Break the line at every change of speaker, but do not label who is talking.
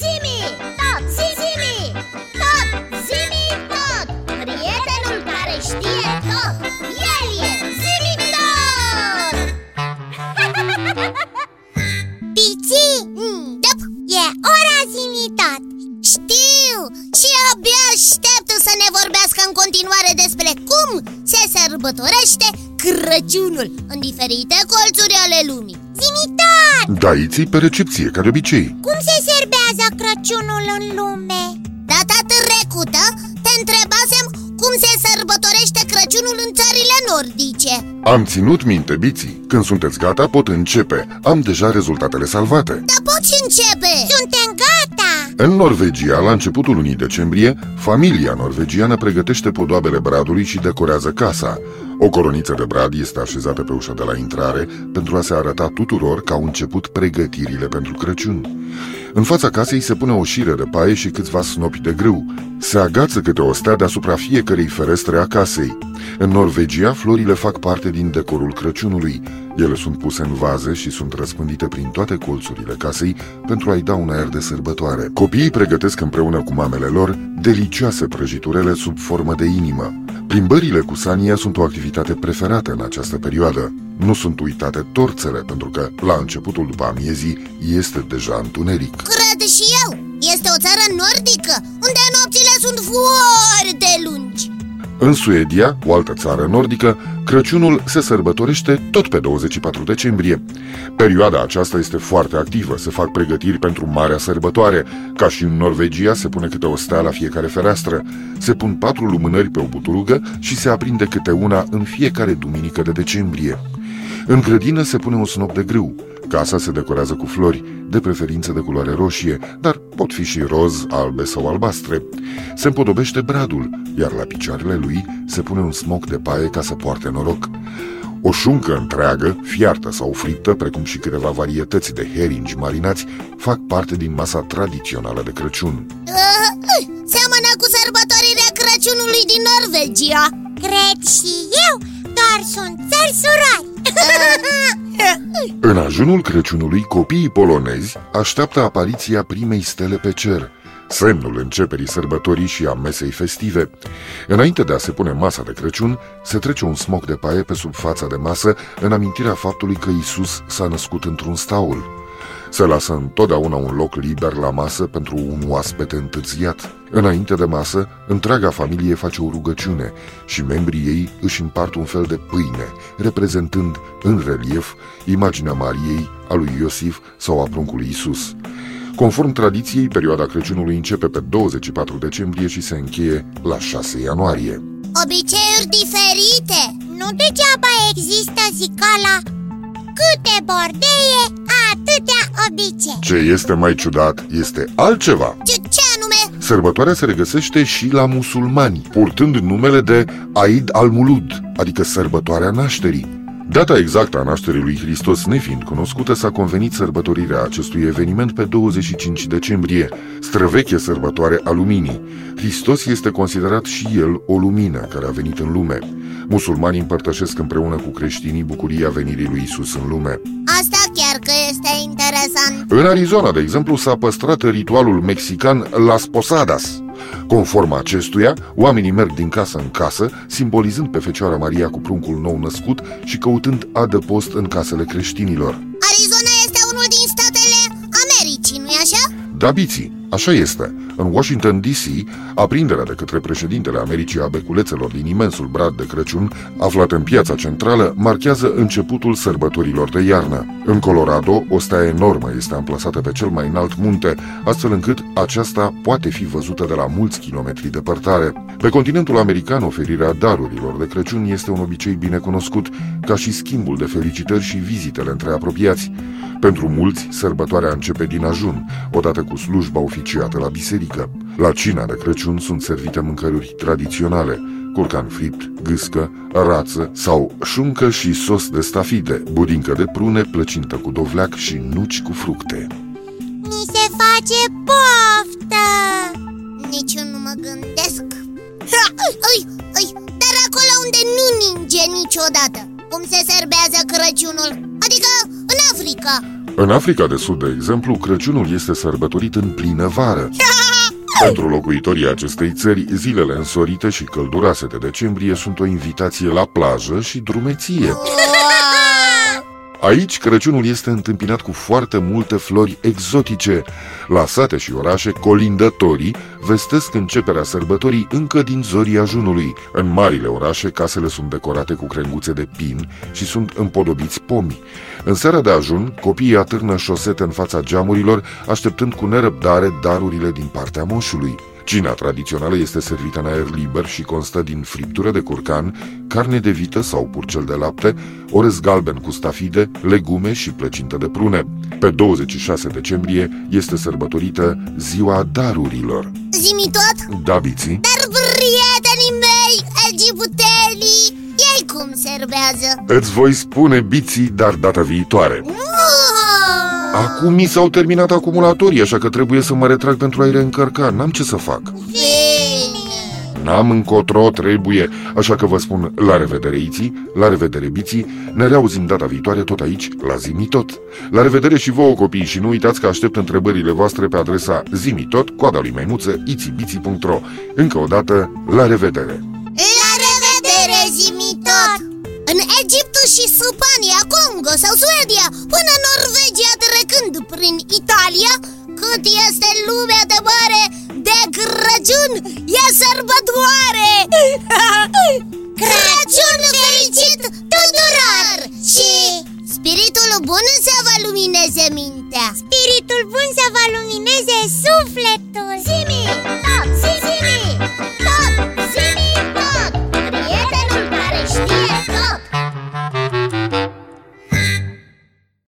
Zimi, tot, zimi, tot, zimi, tot. Prietenul care știe tot, el e zimi tot.
Pici,
mm,
dăp, e ora zimi tot.
Știu și abia așteptă să ne vorbească în continuare despre cum se sărbătorește Crăciunul în diferite colțuri ale lumii.
Zimi tot!
Daiții pe recepție, ca de obicei.
Cum se serbează Crăciunul în lume?
Data trecută te întrebasem cum se sărbătorește Crăciunul în țările nordice.
Am ținut minte, biții Când sunteți gata, pot începe. Am deja rezultatele salvate.
Dar poți începe.
Suntem gata!
În Norvegia, la începutul lunii decembrie Familia norvegiană pregătește podoabele bradului și decorează casa O coroniță de brad este așezată pe ușa de la intrare Pentru a se arăta tuturor că au început pregătirile pentru Crăciun în fața casei se pune o șire de paie și câțiva snopi de grâu. Se agață câte o stea deasupra fiecărei ferestre a casei. În Norvegia, florile fac parte din decorul Crăciunului. Ele sunt puse în vaze și sunt răspândite prin toate colțurile casei pentru a-i da un aer de sărbătoare. Copiii pregătesc împreună cu mamele lor delicioase prăjiturele sub formă de inimă. Plimbările cu sania sunt o activitate preferată în această perioadă. Nu sunt uitate torțele, pentru că la începutul după amiezii este deja întuneric.
Cred și eu, este o țară nordică unde nopțile sunt foarte lungi
În Suedia, o altă țară nordică, Crăciunul se sărbătorește tot pe 24 decembrie. Perioada aceasta este foarte activă, se fac pregătiri pentru marea sărbătoare. Ca și în Norvegia, se pune câte o stea la fiecare fereastră. Se pun patru lumânări pe o buturugă și se aprinde câte una în fiecare duminică de decembrie. În grădină se pune un snop de grâu. Casa se decorează cu flori, de preferință de culoare roșie, dar pot fi și roz, albe sau albastre. Se împodobește bradul, iar la picioarele lui se pune un smoc de paie ca să poarte noroc. O șuncă întreagă, fiartă sau friptă, precum și câteva varietăți de heringi marinați, fac parte din masa tradițională de Crăciun.
uh, Seamănă cu sărbătorirea Crăciunului din Norvegia
Cred și eu, doar sunt țări surori
În ajunul Crăciunului, copiii polonezi așteaptă apariția primei stele pe cer, semnul începerii sărbătorii și a mesei festive. Înainte de a se pune masa de Crăciun, se trece un smoc de paie pe sub fața de masă în amintirea faptului că Isus s-a născut într-un staul. Se lasă întotdeauna un loc liber la masă pentru un oaspete întârziat. Înainte de masă, întreaga familie face o rugăciune și membrii ei își împart un fel de pâine, reprezentând în relief imaginea Mariei, a lui Iosif sau a pruncului Isus. Conform tradiției, perioada Crăciunului începe pe 24 decembrie și se încheie la 6 ianuarie.
Obiceiuri diferite
Nu degeaba există zicala Câte bordeie, atâtea obicei
Ce este mai ciudat este altceva.
Ce, ce anume?
Sărbătoarea se regăsește și la musulmani, purtând numele de Aid al-Mulud, adică sărbătoarea nașterii. Data exactă a nașterii lui Hristos nefiind cunoscută, s-a convenit sărbătorirea acestui eveniment pe 25 decembrie, străveche sărbătoare a luminii. Hristos este considerat și el o lumină care a venit în lume. Musulmanii împărtășesc împreună cu creștinii bucuria venirii lui Isus în lume.
Asta chiar că este interesant
În Arizona, de exemplu, s-a păstrat ritualul mexican Las Posadas. Conform acestuia, oamenii merg din casă în casă, simbolizând pe Fecioara Maria cu pruncul nou născut și căutând adăpost în casele creștinilor.
Arizona este unul din statele Americii, nu-i așa?
Da, biții, așa este. În Washington DC, aprinderea de către președintele Americii a beculețelor din imensul brad de Crăciun, aflat în piața centrală, marchează începutul sărbătorilor de iarnă. În Colorado, o stea enormă este amplasată pe cel mai înalt munte, astfel încât aceasta poate fi văzută de la mulți kilometri departare. Pe continentul american, oferirea darurilor de Crăciun este un obicei bine cunoscut, ca și schimbul de felicitări și vizitele între apropiați. Pentru mulți, sărbătoarea începe din ajun, odată cu slujba oficiată la biserică. La cina de Crăciun sunt servite mâncăruri tradiționale, curcan fript, gâscă, rață sau șuncă și sos de stafide, budincă de prune, plăcintă cu dovleac și nuci cu fructe.
Ni se face poftă!
Nici eu nu mă gândesc. Ha, ai, ai, Dar acolo unde nu ninge niciodată Cum se serbează Crăciunul Adică în Africa.
În Africa de Sud, de exemplu, Crăciunul este sărbătorit în plină vară. Pentru locuitorii acestei țări, zilele însorite și călduroase de decembrie sunt o invitație la plajă și drumeție. Aici Crăciunul este întâmpinat cu foarte multe flori exotice. La sate și orașe, colindătorii vestesc începerea sărbătorii încă din zorii ajunului. În marile orașe, casele sunt decorate cu crenguțe de pin și sunt împodobiți pomi. În seara de ajun, copiii atârnă șosete în fața geamurilor, așteptând cu nerăbdare darurile din partea moșului. Cina tradițională este servită în aer liber și constă din friptură de curcan, carne de vită sau purcel de lapte, orez galben cu stafide, legume și plăcintă de prune. Pe 26 decembrie este sărbătorită Ziua Darurilor.
Zimi tot?
Da, biții?
Dar prietenii mei, egiputenii, ei cum servează?
Îți voi spune biții, dar data viitoare. Acum mi s-au terminat acumulatorii, așa că trebuie să mă retrag pentru a-i reîncărca. N-am ce să fac.
Bine!
N-am încotro, trebuie. Așa că vă spun la revedere, Iții, la revedere, Biții. Ne reauzim data viitoare tot aici, la Zimitot. La revedere și vouă, copii, și nu uitați că aștept întrebările voastre pe adresa zimitot, coada lui maimuță, itibiții.ro. Încă o dată, la revedere!
La revedere, zimi tot! În Egiptul și Spania, Congo sau Suedia, până Norvegia trecând prin Italia, cât este lumea de mare, de Crăciun e sărbătoare!